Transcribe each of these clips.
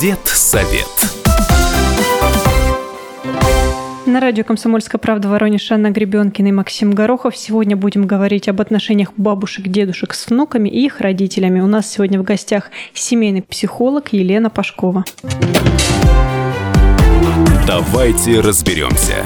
Дед совет. На радио «Комсомольская правда» Воронеж Анна Гребенкина и Максим Горохов. Сегодня будем говорить об отношениях бабушек, дедушек с внуками и их родителями. У нас сегодня в гостях семейный психолог Елена Пашкова. Давайте разберемся.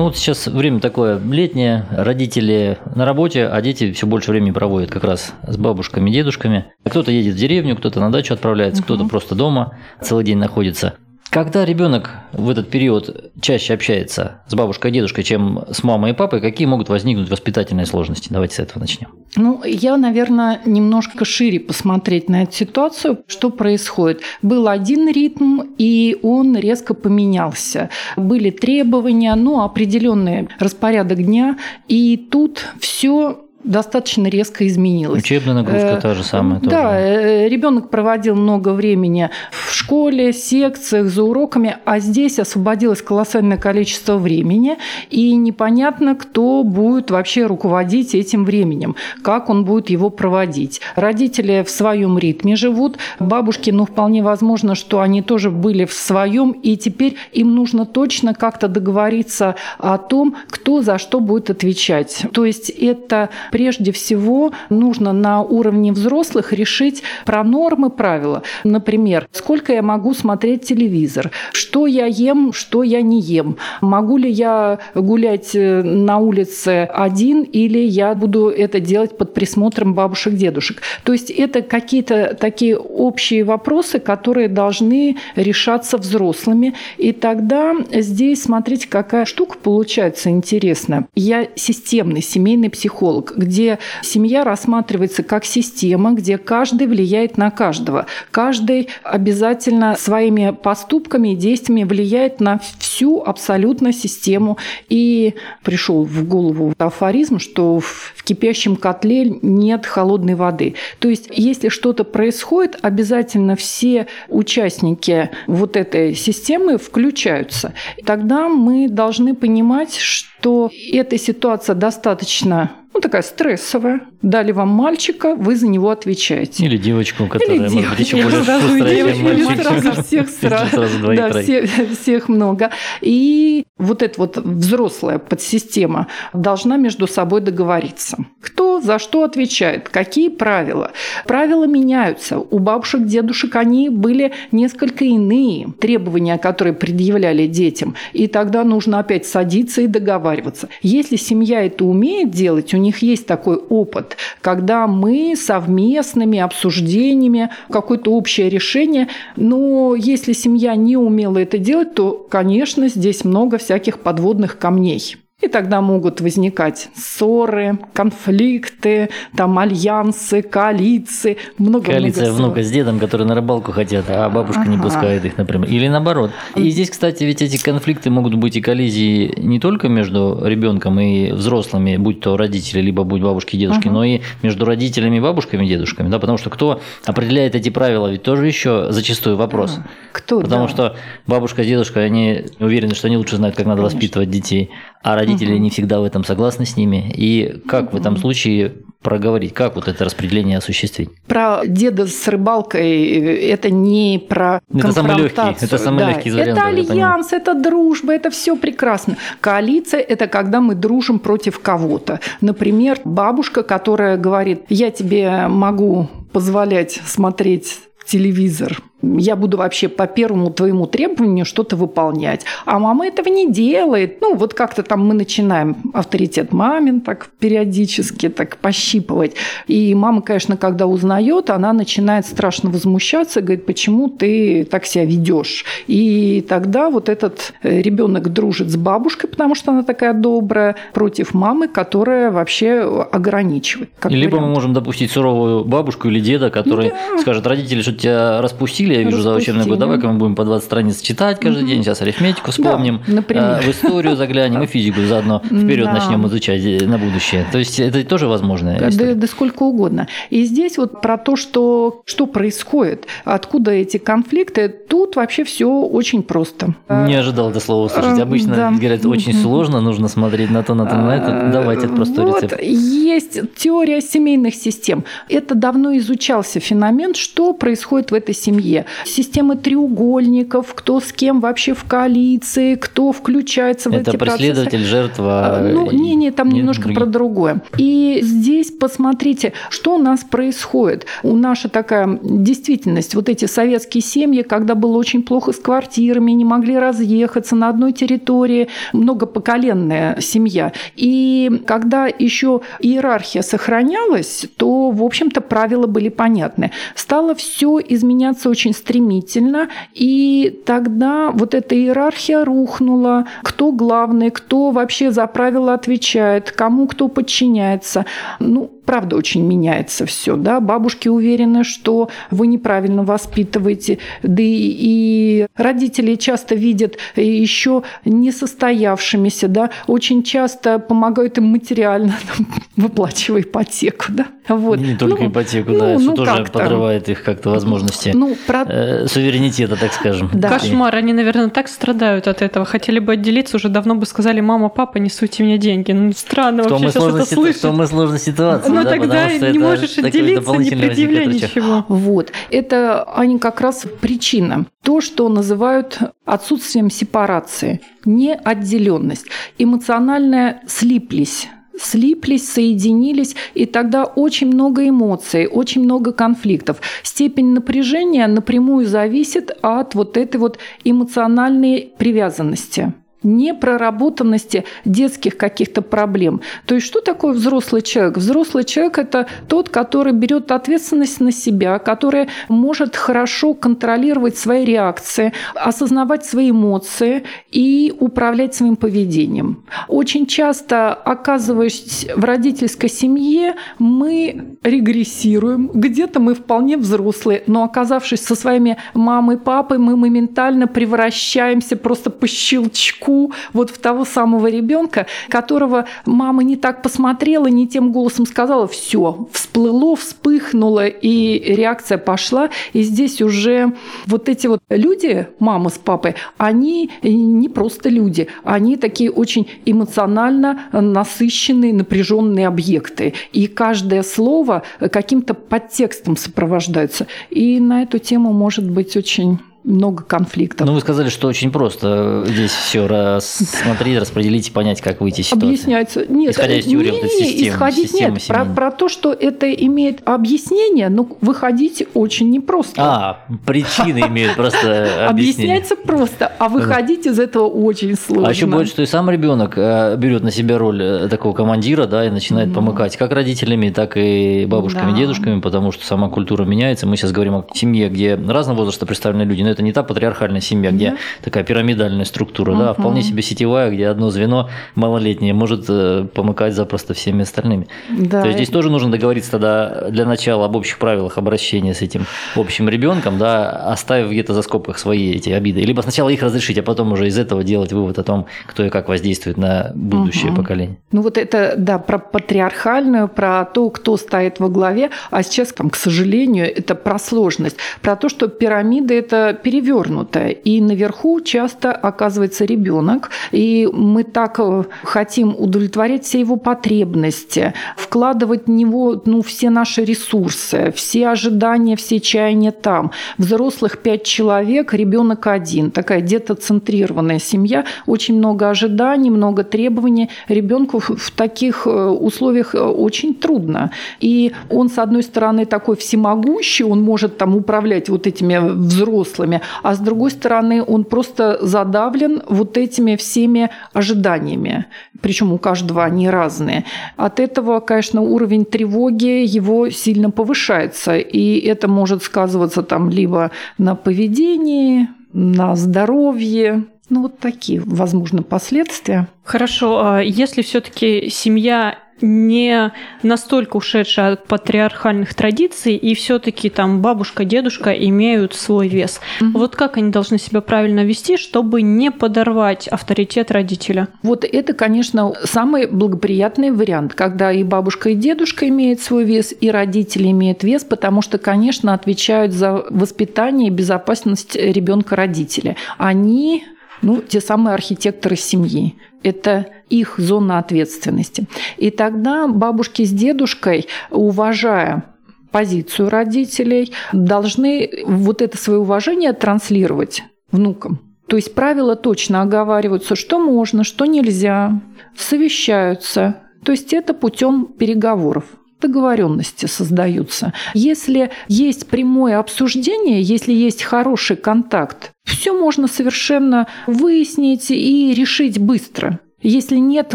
Ну вот сейчас время такое летнее, родители на работе, а дети все больше времени проводят как раз с бабушками, дедушками. Кто-то едет в деревню, кто-то на дачу отправляется, кто-то просто дома целый день находится. Когда ребенок в этот период чаще общается с бабушкой и дедушкой, чем с мамой и папой, какие могут возникнуть воспитательные сложности? Давайте с этого начнем. Ну, я, наверное, немножко шире посмотреть на эту ситуацию, что происходит. Был один ритм, и он резко поменялся. Были требования, ну, определенный распорядок дня, и тут все достаточно резко изменилось. Учебная нагрузка э, та же самая. Да, тоже. Э, ребенок проводил много времени в школе, секциях, за уроками, а здесь освободилось колоссальное количество времени, и непонятно, кто будет вообще руководить этим временем, как он будет его проводить. Родители в своем ритме живут, бабушки, ну, вполне возможно, что они тоже были в своем, и теперь им нужно точно как-то договориться о том, кто за что будет отвечать. То есть это прежде всего нужно на уровне взрослых решить про нормы, правила. Например, сколько я могу смотреть телевизор, что я ем, что я не ем, могу ли я гулять э, на улице один или я буду это делать под присмотром бабушек, дедушек. То есть это какие-то такие общие вопросы, которые должны решаться взрослыми. И тогда здесь, смотрите, какая штука получается интересная. Я системный семейный психолог где семья рассматривается как система, где каждый влияет на каждого. Каждый обязательно своими поступками и действиями влияет на всю абсолютно систему. И пришел в голову афоризм, что в кипящем котле нет холодной воды. То есть, если что-то происходит, обязательно все участники вот этой системы включаются. Тогда мы должны понимать, что эта ситуация достаточно ну, такая стрессовая. Дали вам мальчика, вы за него отвечаете. Или девочку, которая, Или может быть, еще более сразу чем мальчик. Сразу всех, сразу, сразу да, всех, всех много. И вот эта вот взрослая подсистема должна между собой договориться. Кто за что отвечает, какие правила. Правила меняются. У бабушек, дедушек они были несколько иные требования, которые предъявляли детям. И тогда нужно опять садиться и договариваться. Если семья это умеет делать, у них есть такой опыт, когда мы совместными обсуждениями какое-то общее решение, но если семья не умела это делать, то, конечно, здесь много всяких подводных камней. И тогда могут возникать ссоры, конфликты, там альянсы, коалиции, много Коалиция много внука с дедом, которые на рыбалку хотят, а бабушка ага. не пускает их, например. Или наоборот. И здесь, кстати, ведь эти конфликты могут быть и коллизии не только между ребенком и взрослыми, будь то родители, либо будь бабушки и дедушки, ага. но и между родителями, бабушками и дедушками. Да, потому что кто определяет эти правила, ведь тоже еще зачастую вопрос. Ага. Кто? Потому да. что бабушка, дедушка, они уверены, что они лучше знают, как надо Конечно. воспитывать детей а родители угу. не всегда в этом согласны с ними. И как в этом случае проговорить, как вот это распределение осуществить? Про деда с рыбалкой это не про это самый легкий, это самый да. легкий вариант. Это альянс, это дружба, это все прекрасно. Коалиция – это когда мы дружим против кого-то. Например, бабушка, которая говорит, я тебе могу позволять смотреть телевизор я буду вообще по первому твоему требованию что-то выполнять. А мама этого не делает. Ну, вот как-то там мы начинаем авторитет мамин так периодически так пощипывать. И мама, конечно, когда узнает, она начинает страшно возмущаться, говорит, почему ты так себя ведешь? И тогда вот этот э, ребенок дружит с бабушкой, потому что она такая добрая, против мамы, которая вообще ограничивает. Либо вариант. мы можем допустить суровую бабушку или деда, который да. скажет, родители, что тебя распустили, распустили, я вижу за учебный год, давай-ка мы будем по 20 страниц читать каждый день, сейчас арифметику вспомним, да, например. в историю заглянем и физику заодно вперед да. начнем изучать э, на будущее. То есть это тоже возможно. Да, да сколько угодно. И здесь вот про то, что, что происходит, откуда эти конфликты, тут вообще все очень просто. Не ожидал это слово услышать. Э, Обычно да. говорят, очень сложно, нужно смотреть на то, на то, на это. Давайте это простой вот рецепт. Есть теория семейных систем. Это давно изучался феномен, что происходит в этой семье. Системы треугольников, кто с кем вообще в коалиции, кто включается в Это эти преследователь, процессы. жертва. А, Ну, не, не, там Нет, немножко другие. про другое. И здесь посмотрите, что у нас происходит. У наша такая действительность, вот эти советские семьи, когда было очень плохо с квартирами, не могли разъехаться на одной территории, многопоколенная семья. И когда еще иерархия сохранялась, то, в общем-то, правила были понятны. Стало все изменяться очень стремительно, и тогда вот эта иерархия рухнула. Кто главный, кто вообще за правила отвечает, кому кто подчиняется. Ну, правда, очень меняется все. Да? Бабушки уверены, что вы неправильно воспитываете. Да и, и родители часто видят еще несостоявшимися, да? очень часто помогают им материально, выплачивая ипотеку. Да? Вот. Не только Ну, ипотеку, ну, да, ну, что тоже подрывает их как-то возможности Ну, про э, суверенитета, так скажем. Да. Кошмар, они, наверное, так страдают от этого. Хотели бы отделиться, уже давно бы сказали, мама, папа, не суйте мне деньги. Ну, странно В том, вообще сейчас это ситу- в слышать. том и сложная ситуация. Ну да, тогда потому что не это можешь отделиться, не предъявляя ничего. Вот. Это, они как раз причина. То, что называют отсутствием сепарации, неотделенность. Эмоционально слиплись слиплись, соединились, и тогда очень много эмоций, очень много конфликтов. Степень напряжения напрямую зависит от вот этой вот эмоциональной привязанности непроработанности детских каких-то проблем. То есть что такое взрослый человек? Взрослый человек – это тот, который берет ответственность на себя, который может хорошо контролировать свои реакции, осознавать свои эмоции и управлять своим поведением. Очень часто, оказываясь в родительской семье, мы регрессируем. Где-то мы вполне взрослые, но оказавшись со своими мамой, папой, мы моментально превращаемся просто по щелчку вот в того самого ребенка, которого мама не так посмотрела, не тем голосом сказала, все, всплыло, вспыхнуло, и реакция пошла. И здесь уже вот эти вот люди, мама с папой, они не просто люди, они такие очень эмоционально насыщенные, напряженные объекты. И каждое слово каким-то подтекстом сопровождается. И на эту тему может быть очень много конфликтов. Ну, вы сказали, что очень просто здесь все рассмотреть, распределить и понять, как выйти из ситуации. Объясняется. Нет, Исходя из теории вот не, не, системы, исходить системы нет. Про, про то, что это имеет объяснение, но выходить очень непросто. А, причины имеют просто объяснение. Объясняется просто, а выходить из этого очень сложно. А еще бывает, что и сам ребенок э, берет на себя роль э, такого командира, да, и начинает помыкать как родителями, так и бабушками, Да. дедушками, потому что сама культура меняется. Мы сейчас говорим о семье, где разного возраста представлены люди, но это не та патриархальная семья, где Да. такая пирамидальная структура, да, а вполне себе сетевая, где одно звено малолетнее может э, помыкать запросто всеми остальными. Да. То есть здесь тоже нужно договориться тогда для начала об общих правилах обращения с этим общим ребенком, да, оставив где-то за скобках свои эти обиды. Либо сначала их разрешить, а потом уже из этого делать вывод о том, кто и как воздействует на будущее Мгм. поколение. Ну вот это, да, про патриархальную, про то, кто стоит во главе, а сейчас, там, к сожалению, это про сложность, про то, что пирамида это перевернутая, и наверху часто оказывается ребенок, и мы так э, хотим удовлетворять все его потребности, вкладывать в него ну, все наши ресурсы, все ожидания, все чаяния там. Взрослых пять человек, ребенок один. Такая детоцентрированная семья, очень много ожиданий, много требований. Ребенку в в таких э, условиях э, очень трудно. И он, с одной стороны, такой всемогущий, он может там управлять вот этими взрослыми, а с другой стороны, он просто задавлен вот этими всеми ожиданиями. Причем у каждого они разные. От этого, конечно, уровень тревоги его сильно повышается. И это может сказываться там либо на поведении, на здоровье. Ну, вот такие, возможно, последствия. Хорошо, а если все-таки семья не настолько ушедшая от патриархальных традиций, и все-таки там бабушка, дедушка имеют свой вес. Мгм. Вот как они должны себя правильно вести, чтобы не подорвать авторитет родителя? Вот это, конечно, самый благоприятный вариант, когда и бабушка, и дедушка имеют свой вес, и родители имеют вес, потому что, конечно, отвечают за воспитание и безопасность ребенка родители. Они ну, те самые архитекторы семьи. Это их зона ответственности. И тогда бабушки с дедушкой, уважая позицию родителей, должны вот это свое уважение транслировать внукам. То есть правила точно оговариваются, что можно, что нельзя, совещаются. То есть это путем переговоров договоренности создаются. Если есть прямое обсуждение, если есть хороший контакт, все можно совершенно выяснить и решить быстро. Если нет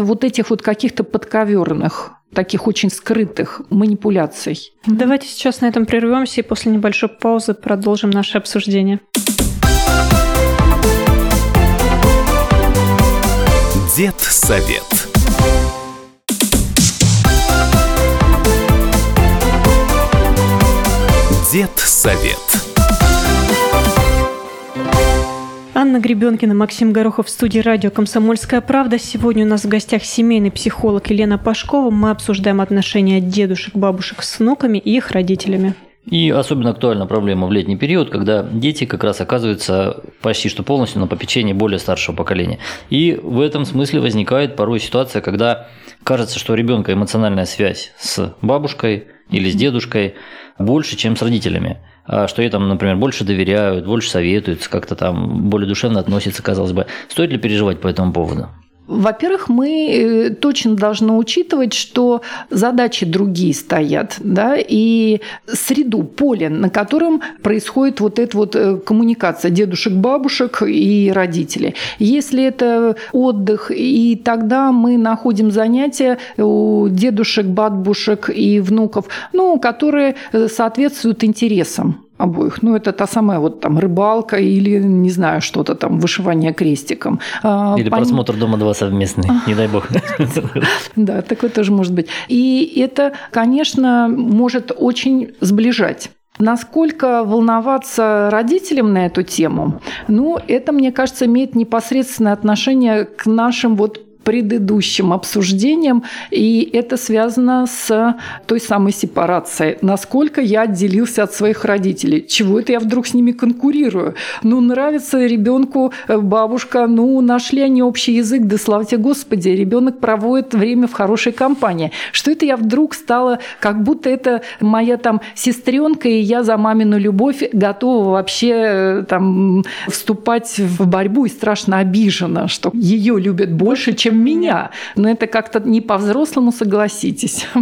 вот этих вот каких-то подковерных таких очень скрытых манипуляций. Давайте сейчас на этом прервемся и после небольшой паузы продолжим наше обсуждение. Дед совет. Дед совет. Анна Гребенкина, Максим Горохов в студии радио «Комсомольская правда». Сегодня у нас в гостях семейный психолог Елена Пашкова. Мы обсуждаем отношения дедушек, бабушек с внуками и их родителями. И особенно актуальна проблема в летний период, когда дети как раз оказываются почти что полностью на попечении более старшего поколения. И в этом смысле возникает порой ситуация, когда кажется, что у ребенка эмоциональная связь с бабушкой или с дедушкой больше, чем с родителями. А что ей там, например, больше доверяют, больше советуют, как-то там более душевно относятся, казалось бы. Стоит ли переживать по этому поводу? Во-первых, мы э, точно должны учитывать, что задачи другие стоят, да, и среду, поле, на котором происходит вот эта вот э, коммуникация дедушек, бабушек и родителей. Если это отдых, и тогда мы находим занятия у дедушек, бабушек и внуков, ну, которые э, соответствуют интересам обоих. Ну, это та самая вот там рыбалка или, не знаю, что-то там, вышивание крестиком. А, или Пон... просмотр «Дома-2» совместный, не дай бог. Да, такое тоже может быть. И это, конечно, может очень сближать. Насколько волноваться родителям на эту тему? Ну, это, мне кажется, имеет непосредственное отношение к нашим вот предыдущим обсуждением, и это связано с той самой сепарацией. Насколько я отделился от своих родителей? Чего это я вдруг с ними конкурирую? Ну, нравится ребенку э, бабушка, ну, нашли они общий язык, да слава тебе Господи, ребенок проводит время в хорошей компании. Что это я вдруг стала, как будто это моя там сестренка, и я за мамину любовь готова вообще э, там вступать в борьбу и страшно обижена, что ее любят больше, чем меня. Но это как-то не по-взрослому, согласитесь.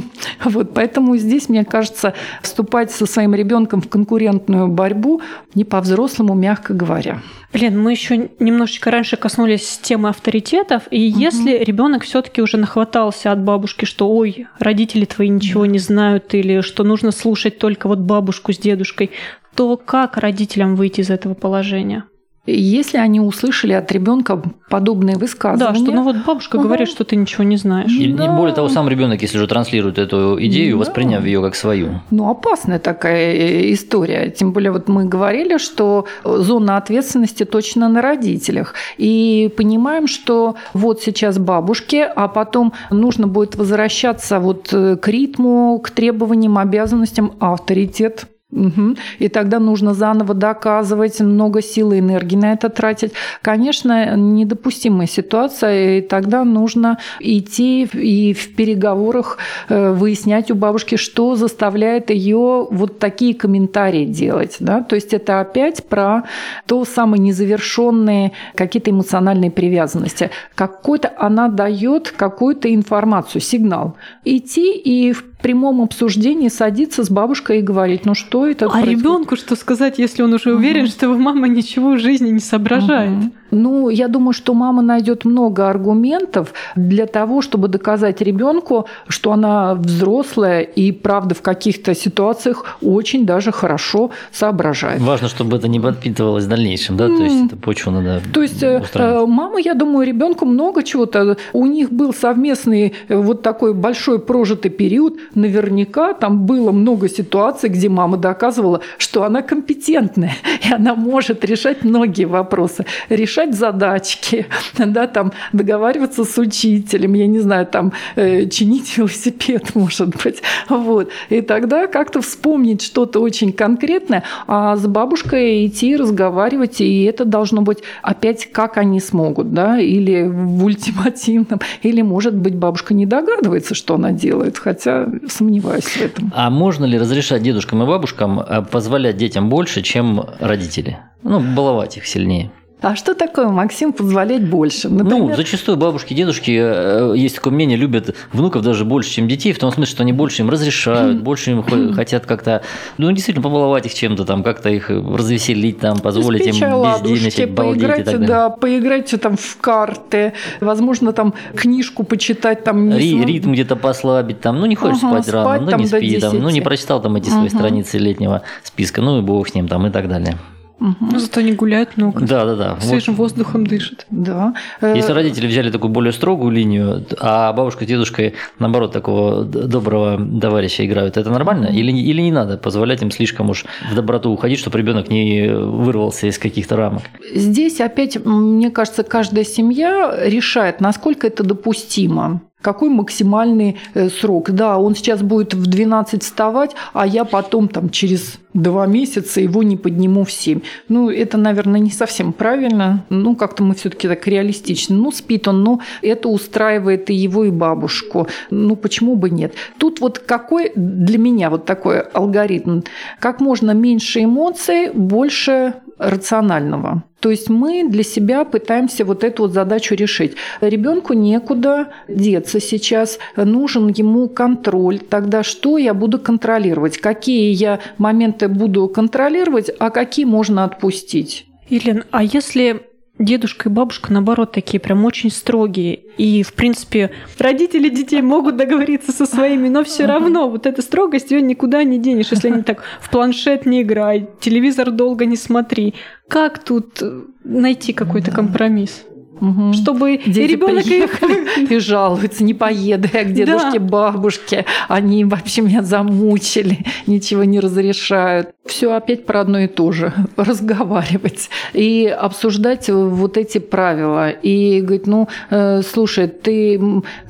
Вот, поэтому здесь, мне кажется, вступать со своим ребенком в конкурентную борьбу не по-взрослому, мягко говоря. Блин, мы еще немножечко раньше коснулись темы авторитетов, и угу. если ребенок все-таки уже нахватался от бабушки, что ой, родители твои ничего да. не знают, или что нужно слушать только вот бабушку с дедушкой, то как родителям выйти из этого положения? Если они услышали от ребенка подобные высказывания. Да, что ну вот бабушка угу. говорит, что ты ничего не знаешь. И да. более того, сам ребенок, если же транслирует эту идею, да. восприняв ее как свою. Ну, опасная такая э, история. Тем более, вот мы говорили, что зона ответственности точно на родителях. И понимаем, что вот сейчас бабушки, а потом нужно будет возвращаться вот э, к ритму, к требованиям, обязанностям, авторитет Угу. И тогда нужно заново доказывать, много сил и энергии на это тратить. Конечно, недопустимая ситуация, и тогда нужно идти и в переговорах э, выяснять у бабушки, что заставляет ее вот такие комментарии делать. Да? То есть это опять про то самое незавершенные какие-то эмоциональные привязанности. Какой-то она дает какую-то информацию, сигнал. Идти и в прямом обсуждении садиться с бабушкой и говорить, ну что это? А ребенку что сказать, если он уже уверен, угу. что его мама ничего в жизни не соображает? Угу. Ну, я думаю, что мама найдет много аргументов для того, чтобы доказать ребенку, что она взрослая и, правда, в каких-то ситуациях очень даже хорошо соображает. Важно, чтобы это не подпитывалось в дальнейшем, да? То есть это почву надо То есть э, устранить. мама, я думаю, ребенку много чего-то. У них был совместный э, вот такой большой прожитый период. Наверняка там было много ситуаций, где мама доказывала, что она компетентная, и она может решать многие вопросы. Решать решать задачки, да, там договариваться с учителем, я не знаю, там э, чинить велосипед, может быть. Вот. И тогда как-то вспомнить что-то очень конкретное, а с бабушкой идти разговаривать, и это должно быть опять как они смогут, да, или в ультимативном, или, может быть, бабушка не догадывается, что она делает, хотя сомневаюсь в этом. А можно ли разрешать дедушкам и бабушкам э, позволять детям больше, чем родители? Ну, баловать их сильнее. А что такое, Максим, позволять больше? Ну, Например... Ну, зачастую бабушки, дедушки, э, есть такое мнение, любят внуков даже больше, чем детей, в том смысле, что они больше им разрешают, больше им хотят как-то, ну, действительно, побаловать их чем-то, там, как-то их развеселить, там, позволить им бездельничать, балдеть и так далее. Да, поиграйте там в карты, возможно, там книжку почитать, там, не Ри- Ритм где-то послабить, там, ну, не хочешь ага, спать рано, ну, не спи, там, ну, не прочитал там эти свои страницы летнего списка, ну, и бог с ним, там, и так далее. Угу. Зато они гуляют много. Да, да, да. Свежим вот. воздухом дышат. Да. Если э, родители взяли такую более строгую линию, а бабушка с дедушкой, наоборот, такого доброго товарища играют, это нормально? Или, или не надо позволять им слишком уж в доброту уходить, чтобы ребенок не вырвался из каких-то рамок? Здесь опять, мне кажется, каждая семья решает, насколько это допустимо какой максимальный э, срок. Да, он сейчас будет в 12 вставать, а я потом там через два месяца его не подниму в 7. Ну, это, наверное, не совсем правильно. Ну, как-то мы все таки так реалистичны. Ну, спит он, но это устраивает и его, и бабушку. Ну, почему бы нет? Тут вот какой для меня вот такой алгоритм. Как можно меньше эмоций, больше рационального. То есть мы для себя пытаемся вот эту вот задачу решить. Ребенку некуда деться сейчас, нужен ему контроль. Тогда что я буду контролировать? Какие я моменты буду контролировать, а какие можно отпустить? Елена, а если дедушка и бабушка, наоборот, такие прям очень строгие. И, в принципе, родители детей могут договориться со своими, но все равно вот эта строгость ее никуда не денешь, если они так в планшет не играй, телевизор долго не смотри. Как тут найти какой-то компромисс? Угу. Чтобы Дети и ребенок и жалуются, не поеду я к дедушке, да. бабушке, они вообще меня замучили, ничего не разрешают. Все опять про одно и то же. Разговаривать и обсуждать вот эти правила. И говорить, ну, э, слушай, ты,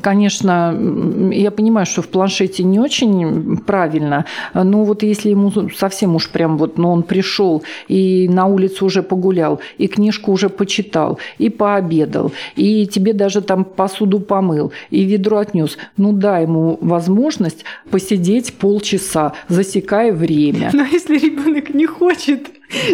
конечно, я понимаю, что в планшете не очень правильно, но вот если ему совсем уж прям вот, ну, он пришел и на улицу уже погулял, и книжку уже почитал, и пообедал, и тебе даже там посуду помыл, и ведро отнес. Ну, дай ему возможность посидеть полчаса, засекая время. Но если ребенок не хочет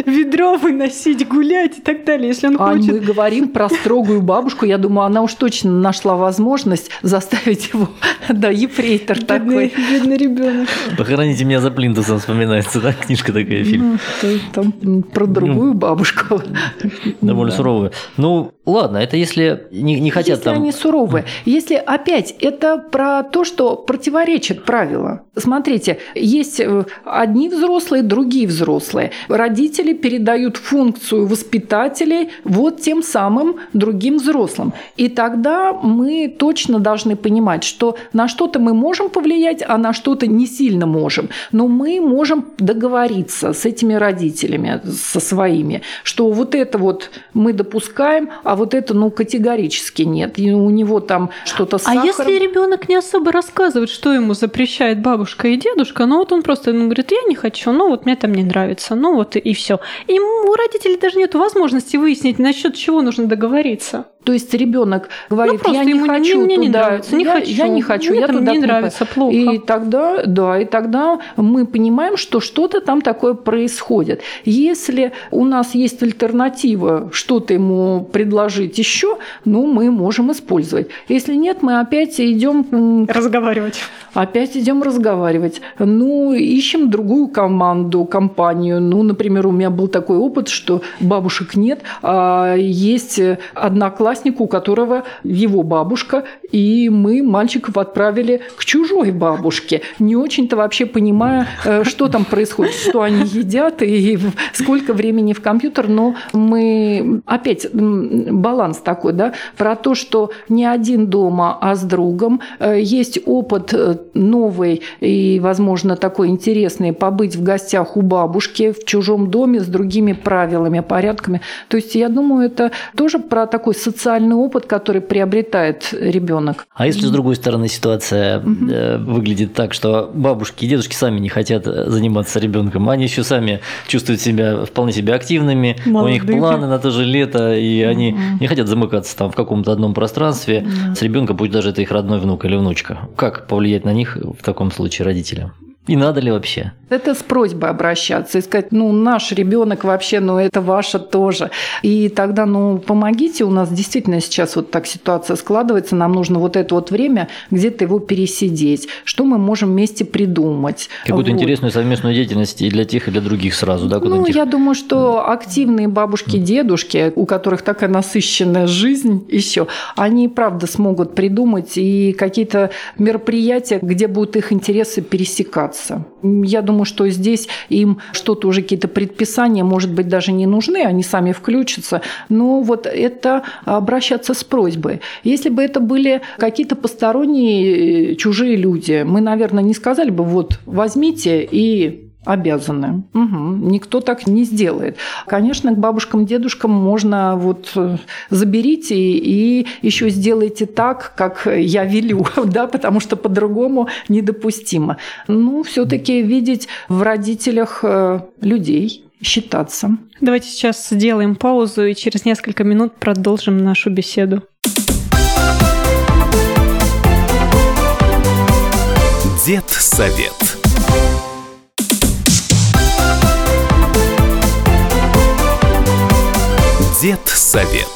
ведро выносить, гулять и так далее, если он а хочет. мы говорим про строгую бабушку, я думаю, она уж точно нашла возможность заставить его, да, ефрейтор бедный, такой. Бедный ребенок. Похороните меня за плинтусом вспоминается, да, книжка такая, фильм. Ну, там про другую бабушку. Довольно суровую. Ну, ладно, это если не, не хотят если там... они суровые. Если, опять, это про то, что противоречит правила. Смотрите, есть э, одни взрослые, другие взрослые. Родители родители передают функцию воспитателей вот тем самым другим взрослым. И тогда мы точно должны понимать, что на что-то мы можем повлиять, а на что-то не сильно можем. Но мы можем договориться с этими родителями, со своими, что вот это вот мы допускаем, а вот это ну категорически нет. И у него там что-то с А если ребенок не особо рассказывает, что ему запрещает бабушка и дедушка, ну вот он просто ну, говорит, я не хочу, ну вот мне там не нравится, ну вот и все. И у родителей даже нет возможности выяснить, насчет чего нужно договориться. То есть ребенок говорит, ну, я не хочу мне, мне туда, не нравится, не я, хочу, я не хочу, мне я туда не нравится, плохо. И тогда, да, и тогда мы понимаем, что что-то там такое происходит. Если у нас есть альтернатива, что-то ему предложить еще, ну, мы можем использовать. Если нет, мы опять идем разговаривать. Опять идем разговаривать. Ну, ищем другую команду, компанию. Ну, например, у меня был такой опыт, что бабушек нет, а есть одноклассник, у которого его бабушка и мы мальчиков отправили к чужой бабушке, не очень-то вообще понимая, э, что там происходит, что они едят и сколько времени в компьютер, но мы опять баланс такой, да, про то, что не один дома, а с другом, э, есть опыт э, новый и, возможно, такой интересный, побыть в гостях у бабушки в чужом доме с другими правилами, порядками. То есть я думаю, это тоже про такой социальный опыт, который приобретает ребенок. А если с другой стороны ситуация угу. выглядит так, что бабушки и дедушки сами не хотят заниматься ребенком, они еще сами чувствуют себя вполне себе активными, Молодые. у них планы на то же лето, и угу. они не хотят замыкаться там в каком-то одном пространстве угу. с ребенком, пусть даже это их родной внук или внучка. Как повлиять на них в таком случае родителям? И надо ли вообще? Это с просьбой обращаться и сказать, ну, наш ребенок вообще, ну, это ваше тоже. И тогда, ну, помогите, у нас действительно сейчас вот так ситуация складывается, нам нужно вот это вот время где-то его пересидеть. Что мы можем вместе придумать? Какую-то вот. интересную совместную деятельность и для тех, и для других сразу, да? Ну, я думаю, что активные бабушки, дедушки, у которых такая насыщенная жизнь еще, они, правда, смогут придумать и какие-то мероприятия, где будут их интересы пересекаться развиваться. Я думаю, что здесь им что-то уже какие-то предписания, может быть, даже не нужны, они сами включатся. Но вот это обращаться с просьбой. Если бы это были какие-то посторонние э, чужие люди, мы, наверное, не сказали бы, вот возьмите и обязаны. Угу. Никто так не сделает. Конечно, к бабушкам, дедушкам можно вот э, заберите и еще сделайте так, как я велю, да, потому что по-другому недопустимо. Ну, все-таки видеть в родителях э, людей, считаться. Давайте сейчас сделаем паузу и через несколько минут продолжим нашу беседу. Дед совет. Дед совет.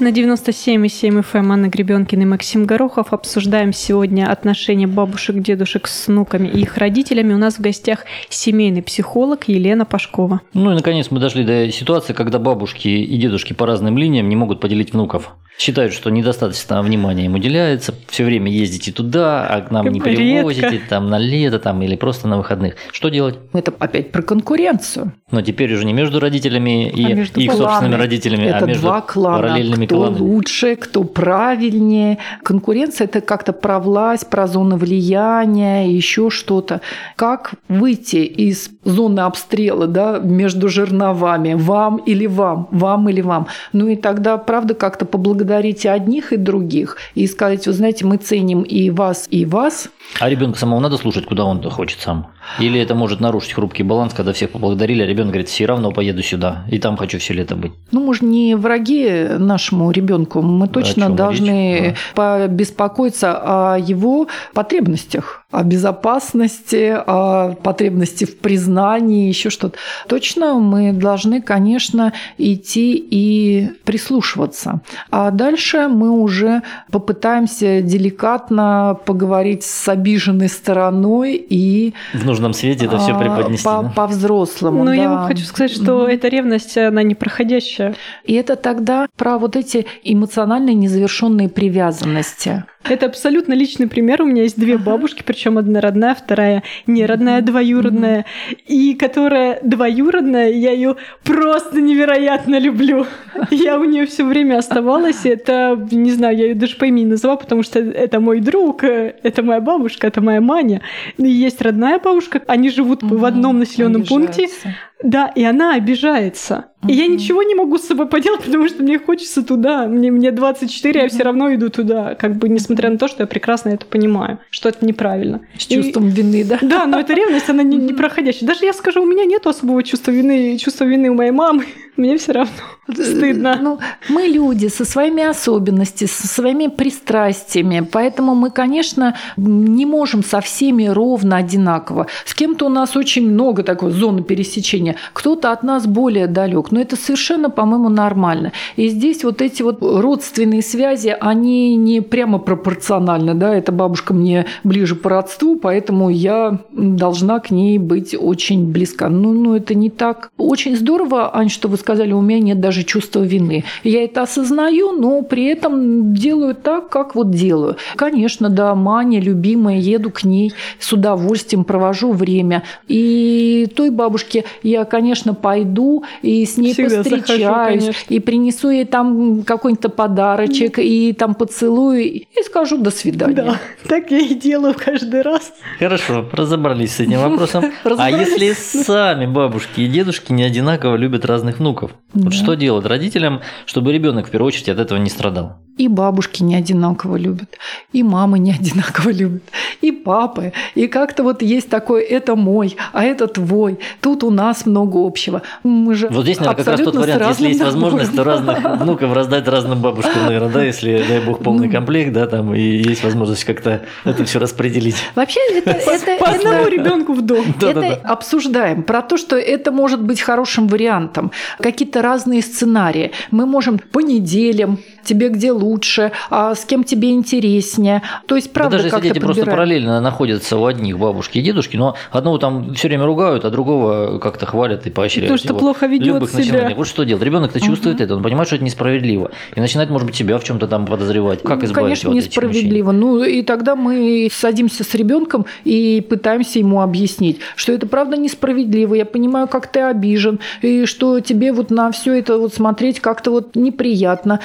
На 97,7 FM Анна Гребенкина и Максим Горохов обсуждаем сегодня отношения бабушек, дедушек с внуками и их родителями. У нас в гостях семейный психолог Елена Пашкова. Ну и, наконец, мы дошли до ситуации, когда бабушки и дедушки по разным линиям не могут поделить внуков. Считают, что недостаточно внимания им уделяется, все время ездите туда, а к нам не привозите, там на лето там, или просто на выходных. Что делать? Это опять про конкуренцию. Но теперь уже не между родителями и а между их кланами. собственными родителями, это а между два клана. параллельными кто кланами. лучше, кто правильнее. Конкуренция – это как-то про власть, про зоны влияния, еще что-то. Как выйти из зоны обстрела да, между жерновами, вам или вам, вам или вам. Ну и тогда, правда, как-то поблагодарить поблагодарить одних и других и сказать, вы знаете, мы ценим и вас, и вас. А ребенка самого надо слушать, куда он хочет сам? Или это может нарушить хрупкий баланс, когда всех поблагодарили, а ребенок говорит, все равно поеду сюда, и там хочу все лето быть. Ну, мы же не враги нашему ребенку, мы точно должны да. побеспокоиться о его потребностях, о безопасности, о потребности в признании, еще что-то. Точно мы должны, конечно, идти и прислушиваться. А дальше мы уже попытаемся деликатно поговорить с обиженной стороной и... В нужном свете это все а, преподнести. По, да? По-взрослому, Но да. я вам хочу сказать, что mm-hmm. эта ревность, она непроходящая. И это тогда про вот эти эмоциональные незавершенные привязанности. Это абсолютно личный пример. У меня есть две бабушки, причем одна родная, вторая не родная, двоюродная. И которая двоюродная, я ее просто невероятно люблю. Я у нее все время оставалась. Это, не знаю, я ее даже по имени называю, потому что это мой друг, это моя бабушка, это моя Маня. И есть родная бабушка, они живут в одном населенном пункте. Да, и она обижается. И я ничего не могу с собой поделать, потому что мне хочется туда. Мне, мне 24, я все равно иду туда. Как бы, несмотря на то, что я прекрасно это понимаю, что это неправильно. С чувством и, вины, да? Да, но эта ревность, она не, не проходящая. Даже я скажу, у меня нет особого чувства вины, чувства вины у моей мамы. Мне все равно стыдно. Ну, мы люди со своими особенностями, со своими пристрастиями, поэтому мы, конечно, не можем со всеми ровно одинаково. С кем-то у нас очень много такой зоны пересечения, кто-то от нас более далек, но это совершенно, по-моему, нормально. И здесь вот эти вот родственные связи, они не прямо пропорциональны, да, эта бабушка мне ближе по родству, поэтому я должна к ней быть очень близка. Ну, ну это не так. Очень здорово, Ань, что вы сказали, у меня нет даже чувства вины. Я это осознаю, но при этом делаю так, как вот делаю. Конечно, да, Маня, любимая, еду к ней с удовольствием, провожу время. И той бабушке я, конечно, пойду и с ней Всегда постречаюсь, захожу, и принесу ей там какой-то подарочек, и там поцелую, и скажу до свидания. Да, так я и делаю каждый раз. Хорошо, разобрались с этим вопросом. А если сами бабушки и дедушки не одинаково любят разных внуков? Вот что делать родителям, чтобы ребенок в первую очередь от этого не страдал? И бабушки не одинаково любят, и мамы не одинаково любят, и папы. И как-то вот есть такое «это мой, а это твой». Тут у нас много общего. Мы же Вот здесь, наверное, как раз тот вариант, если есть возможность, то набором. разных внуков раздать разным бабушкам, наверное, да, если, дай бог, полный Ну. комплект, да, там, и есть возможность как-то это все распределить. Вообще это, это, По одному ребенку в дом. Это обсуждаем. Про то, что это может быть хорошим вариантом. Какие-то разные сценарии. Мы можем по неделям, тебе где лучше, а с кем тебе интереснее. То есть, Да правда, даже если дети просто подбираем. параллельно находятся у одних бабушки и дедушки, но одного там все время ругают, а другого как-то хвалят и поощряют. Потому что И вот плохо ведет любых себя. начинаниях. Вот что делать? Ребенок-то чувствует это, он понимает, что это несправедливо. И начинает, может быть, себя в чем-то там подозревать. Как Ну, избавить Конечно, его от этих несправедливо. Ну, и тогда мы садимся с ребенком и пытаемся ему объяснить, что это правда несправедливо. Я понимаю, как ты обижен, и что тебе вот на все это вот смотреть как-то вот неприятно.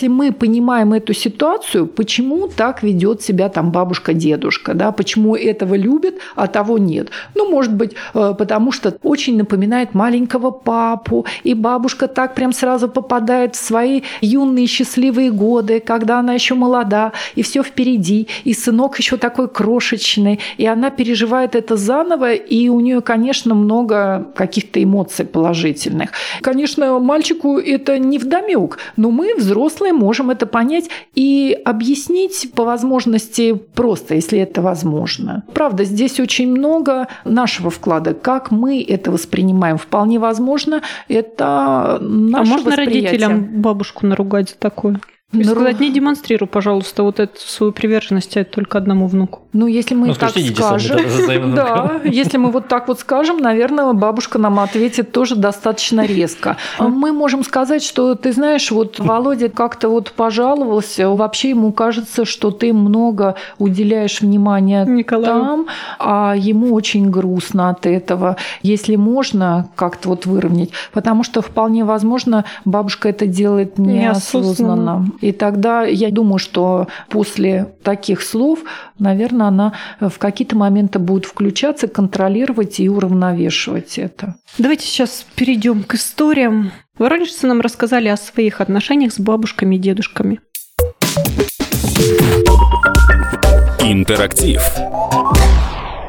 Если мы понимаем эту ситуацию, почему так ведет себя там бабушка-дедушка, да, почему этого любят, а того нет. Ну, может быть, э, потому что очень напоминает маленького папу, и бабушка так прям сразу попадает в свои юные счастливые годы, когда она еще молода, и все впереди, и сынок еще такой крошечный, и она переживает это заново, и у нее, конечно, много каких-то эмоций положительных. Конечно, мальчику это не вдомек, но мы, взрослые, можем это понять и объяснить по возможности просто, если это возможно. Правда, здесь очень много нашего вклада, как мы это воспринимаем. Вполне возможно, это А наше можно восприятие. родителям бабушку наругать за такое? И Нару- сказать, не демонстрируй, пожалуйста, вот эту свою приверженность а только одному внуку. Ну, если мы Ну, так скажем, да, если мы вот так вот скажем, наверное, бабушка нам ответит тоже достаточно резко. Мы можем сказать, что ты знаешь, вот Володя как-то вот пожаловался, вообще ему кажется, что ты много уделяешь внимания Николаю. там, а ему очень грустно от этого. Если можно как-то вот выровнять, потому что вполне возможно бабушка это делает Неосознанно. неосознанно. И тогда я думаю, что после таких слов, наверное, она в какие-то моменты будет включаться, контролировать и уравновешивать это. Давайте сейчас перейдем к историям. Воронежцы нам рассказали о своих отношениях с бабушками и дедушками. Интерактив.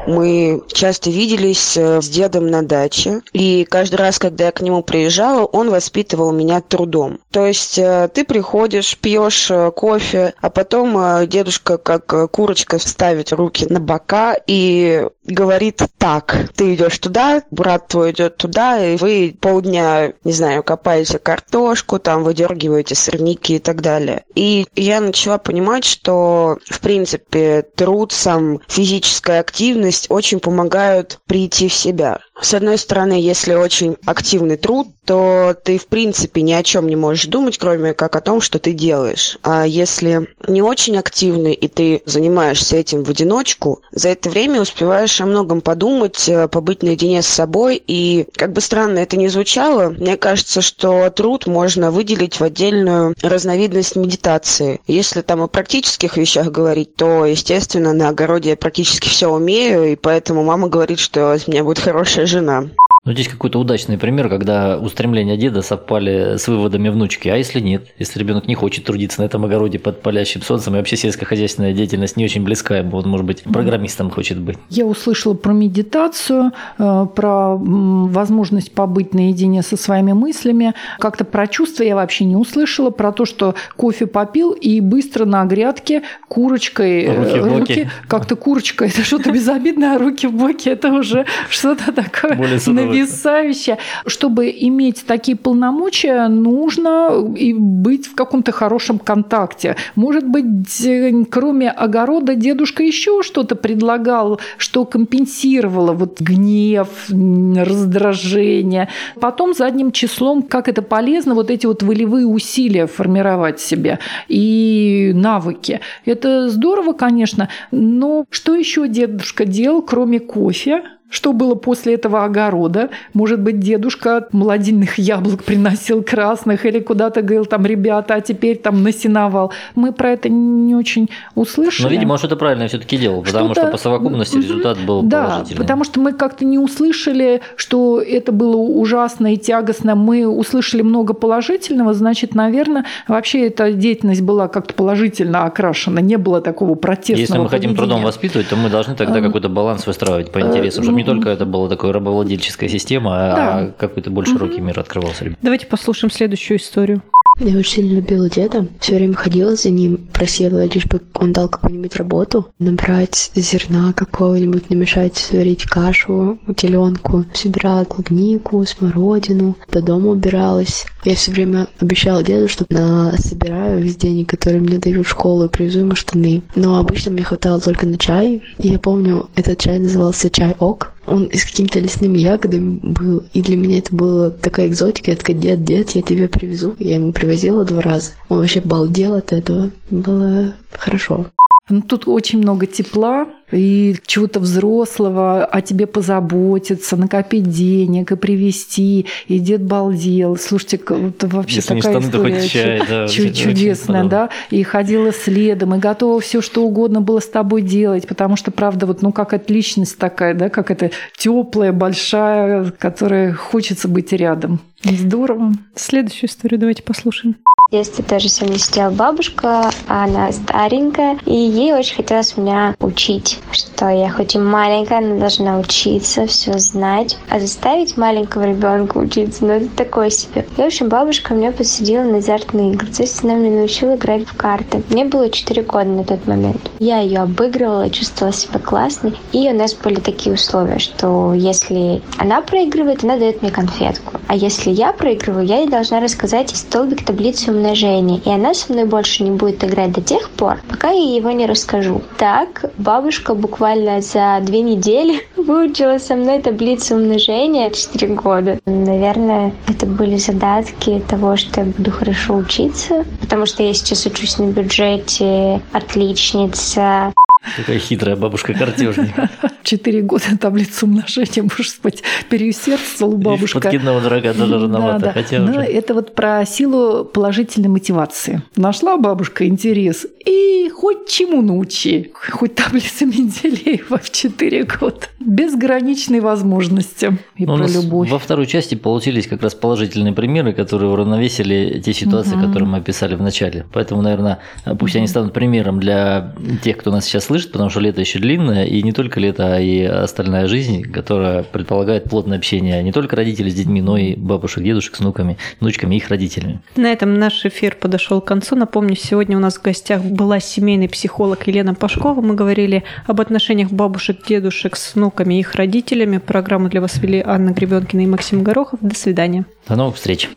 Мы часто виделись э, с дедом на даче, и каждый раз, когда я к нему приезжала, он воспитывал меня трудом. То есть э, ты приходишь, пьешь э, кофе, а потом дедушка, как курочка, ставит руки на бока и говорит так, ты идешь туда, брат твой идет туда, и вы полдня, не знаю, копаете картошку, там выдергиваете сорняки и так далее. И я начала понимать, что, в принципе, труд сам, физическая активность очень помогают прийти в себя. С одной стороны, если очень активный труд, то ты, в принципе, ни о чем не можешь думать, кроме как о том, что ты делаешь. А если не очень активный, и ты занимаешься этим в одиночку, за это время успеваешь о многом подумать, э, побыть наедине с собой. И, как бы странно это ни звучало, мне кажется, что труд можно выделить в отдельную разновидность медитации. Если там о практических вещах говорить, то, естественно, на огороде я практически все умею, и поэтому мама говорит, что из меня будет хорошая жена. Ну, здесь какой-то удачный пример, когда устремления деда совпали с выводами внучки. А если нет? Если ребенок не хочет трудиться на этом огороде под палящим солнцем, и вообще сельскохозяйственная деятельность не очень близка ему, он, может быть, программистом хочет быть. Я услышала про медитацию, э, про возможность побыть наедине со своими мыслями. Как-то про чувства я вообще не услышала, про то, что кофе попил и быстро на грядке курочкой э, Руки в боки. Как-то курочка, это что-то безобидное, а руки в боки – это уже что-то такое Более потрясающе. Чтобы иметь такие полномочия, нужно и быть в каком-то хорошем контакте. Может быть, кроме огорода, дедушка еще что-то предлагал, что компенсировало вот гнев, раздражение. Потом задним числом, как это полезно, вот эти вот волевые усилия формировать себе и навыки. Это здорово, конечно, но что еще дедушка делал, кроме кофе? Что было после этого огорода? Может быть, дедушка молодильных яблок приносил красных или куда-то говорил там, ребята, а теперь там насиновал. Мы про это не очень услышали. Но, видимо, он что-то правильно все-таки делал, потому что, что по совокупности результат был да, положительный. потому что мы как-то не услышали, что это было ужасно и тягостно. Мы услышали много положительного, значит, наверное, вообще эта деятельность была как-то положительно окрашена, не было такого протестного Если мы поведения. хотим трудом воспитывать, то мы должны тогда какой-то баланс выстраивать по интересам, чтобы не только это была такая рабовладельческая система, а да. а какой-то больше широкий мир открывался. Давайте послушаем следующую историю. Я очень любила деда. Все время ходила за ним, просила, лишь бы он дал какую-нибудь работу. Набрать зерна какого-нибудь, намешать, сварить кашу, теленку. Собирала клубнику, смородину, до дома убиралась. Я все время обещала деду, что на собираю весь денег, который мне дают в школу, и привезу ему штаны. Но обычно мне хватало только на чай. И я помню, этот чай назывался чай ок. Он с какими-то лесными ягодами был. И для меня это было такая экзотика. Я такая, дед, дед, я тебе привезу. Я ему привозила два раза. Он вообще балдел от этого. Было хорошо. Ну, тут очень много тепла и чего-то взрослого, о тебе позаботиться, накопить денег и привезти. И дед балдел. Слушайте, это вообще Если такая не история чай, да, чудесная, да? И ходила следом, и готова все, что угодно было с тобой делать, потому что, правда, вот, ну, как это личность такая, да, как это теплая, большая, которая хочется быть рядом. Здорово. Следующую историю давайте послушаем. В детстве тоже со мной сидела бабушка, она старенькая, и ей очень хотелось меня учить, что я хоть и маленькая, но должна учиться, все знать. А заставить маленького ребенка учиться, ну это такое себе. И, в общем, бабушка меня посадила на азартные игры, то есть она меня научила играть в карты. Мне было 4 года на тот момент. Я ее обыгрывала, чувствовала себя классной, и у нас были такие условия, что если она проигрывает, она дает мне конфетку. А если я проигрываю, я ей должна рассказать столбик таблицы умножения, и она со мной больше не будет играть до тех пор, пока я его не расскажу. Так, бабушка буквально за две недели выучила со мной таблицу умножения 4 года. Наверное, это были задатки того, что я буду хорошо учиться, потому что я сейчас учусь на бюджете, отличница, Такая хитрая бабушка-картежник. Четыре года таблицу умножения, может быть, переусердствовала бабушка. Подкидного дорога даже рановато. Да, да. Хотя Но уже... это вот про силу положительной мотивации. Нашла бабушка интерес и хоть чему научи. Хоть таблица Менделеева в четыре года. Безграничные возможности и Но про у нас любовь. Во второй части получились как раз положительные примеры, которые уравновесили те ситуации, Мгм. которые мы описали в начале. Поэтому, наверное, пусть они станут примером для тех, кто нас сейчас слышит, потому что лето еще длинное, и не только лето, а и остальная жизнь, которая предполагает плотное общение не только родителей с детьми, но и бабушек, дедушек с внуками, внучками и их родителями. На этом наш эфир подошел к концу. Напомню, сегодня у нас в гостях была семейный психолог Елена Пашкова. Мы говорили об отношениях бабушек, дедушек с внуками и их родителями. Программу для вас вели Анна Гребенкина и Максим Горохов. До свидания. До новых встреч!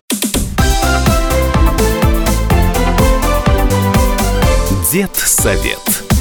Дед Совет.